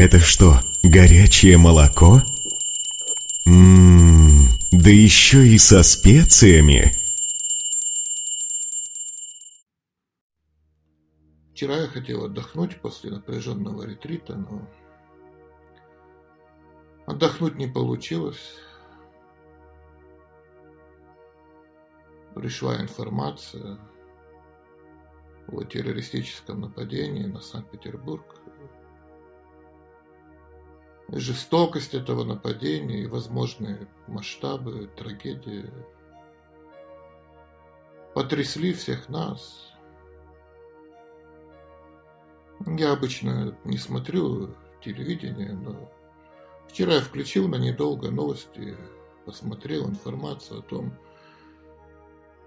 Это что, горячее молоко? Ммм, да еще и со специями. Вчера я хотел отдохнуть после напряженного ретрита, но отдохнуть не получилось. Пришла информация о террористическом нападении на Санкт-Петербург. Жестокость этого нападения и возможные масштабы трагедии потрясли всех нас – я обычно не смотрю телевидение, но вчера я включил на недолго новости, посмотрел информацию о том,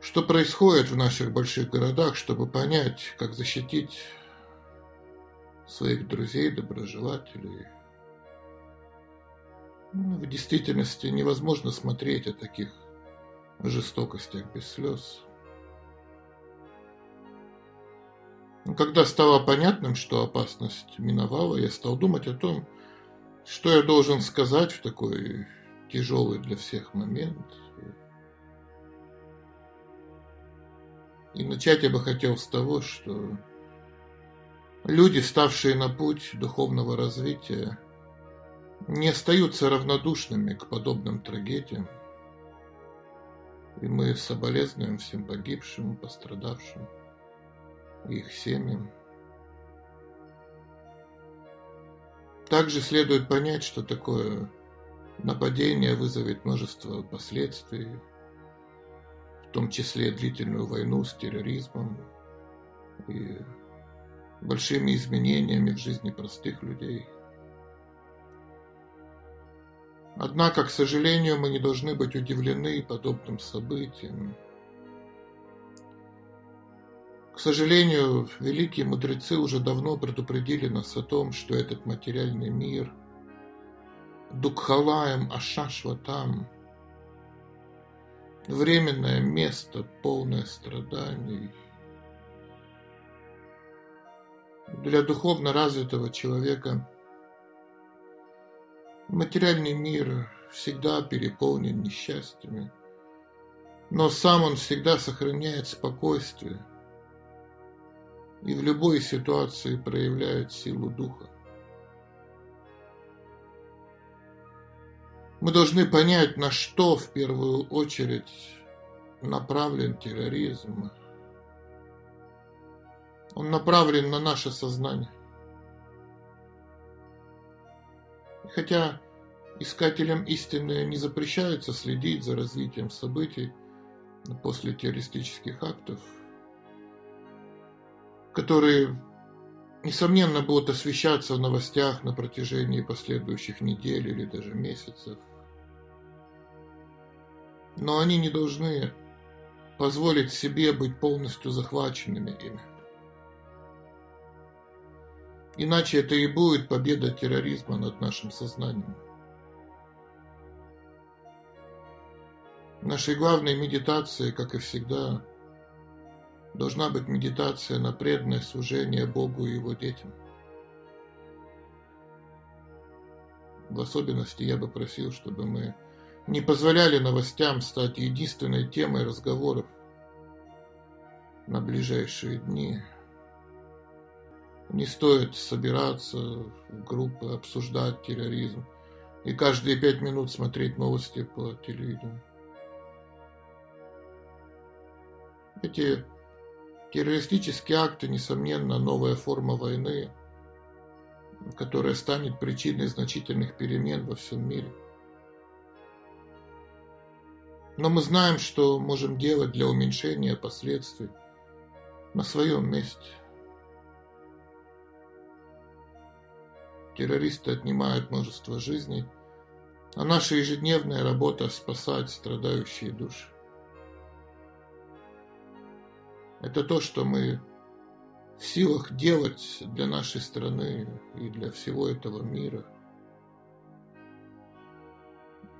что происходит в наших больших городах, чтобы понять, как защитить своих друзей, доброжелателей. Ну, в действительности невозможно смотреть о таких жестокостях без слез. Когда стало понятным, что опасность миновала, я стал думать о том, что я должен сказать в такой тяжелый для всех момент. И начать я бы хотел с того, что люди, ставшие на путь духовного развития, не остаются равнодушными к подобным трагедиям. И мы соболезнуем всем погибшим, пострадавшим их семьям. Также следует понять, что такое нападение вызовет множество последствий, в том числе длительную войну с терроризмом и большими изменениями в жизни простых людей. Однако, к сожалению, мы не должны быть удивлены подобным событиям, к сожалению, великие мудрецы уже давно предупредили нас о том, что этот материальный мир Дукхалаем Ашашватам временное место, полное страданий. Для духовно развитого человека материальный мир всегда переполнен несчастьями, но сам он всегда сохраняет спокойствие – и в любой ситуации проявляет силу духа. Мы должны понять, на что в первую очередь направлен терроризм. Он направлен на наше сознание. Хотя искателям истины не запрещается следить за развитием событий после террористических актов – которые, несомненно, будут освещаться в новостях на протяжении последующих недель или даже месяцев. Но они не должны позволить себе быть полностью захваченными ими. Иначе это и будет победа терроризма над нашим сознанием. Нашей главной медитацией, как и всегда, должна быть медитация на преданное служение Богу и Его детям. В особенности я бы просил, чтобы мы не позволяли новостям стать единственной темой разговоров на ближайшие дни. Не стоит собираться в группы, обсуждать терроризм и каждые пять минут смотреть новости по телевидению. Эти Террористические акты, несомненно, новая форма войны, которая станет причиной значительных перемен во всем мире. Но мы знаем, что можем делать для уменьшения последствий на своем месте. Террористы отнимают множество жизней, а наша ежедневная работа спасать страдающие души. Это то, что мы в силах делать для нашей страны и для всего этого мира.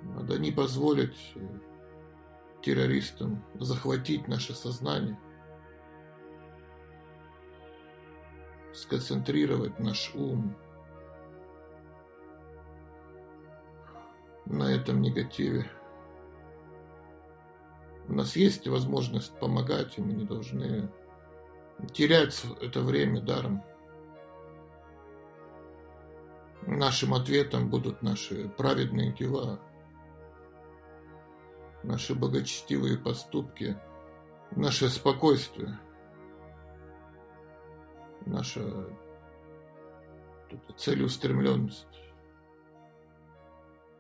Надо не позволить террористам захватить наше сознание, сконцентрировать наш ум на этом негативе. У нас есть возможность помогать, и мы не должны терять это время даром. Нашим ответом будут наши праведные дела, наши богочестивые поступки, наше спокойствие, наша целеустремленность,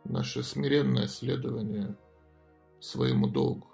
наше смиренное следование своему долгу.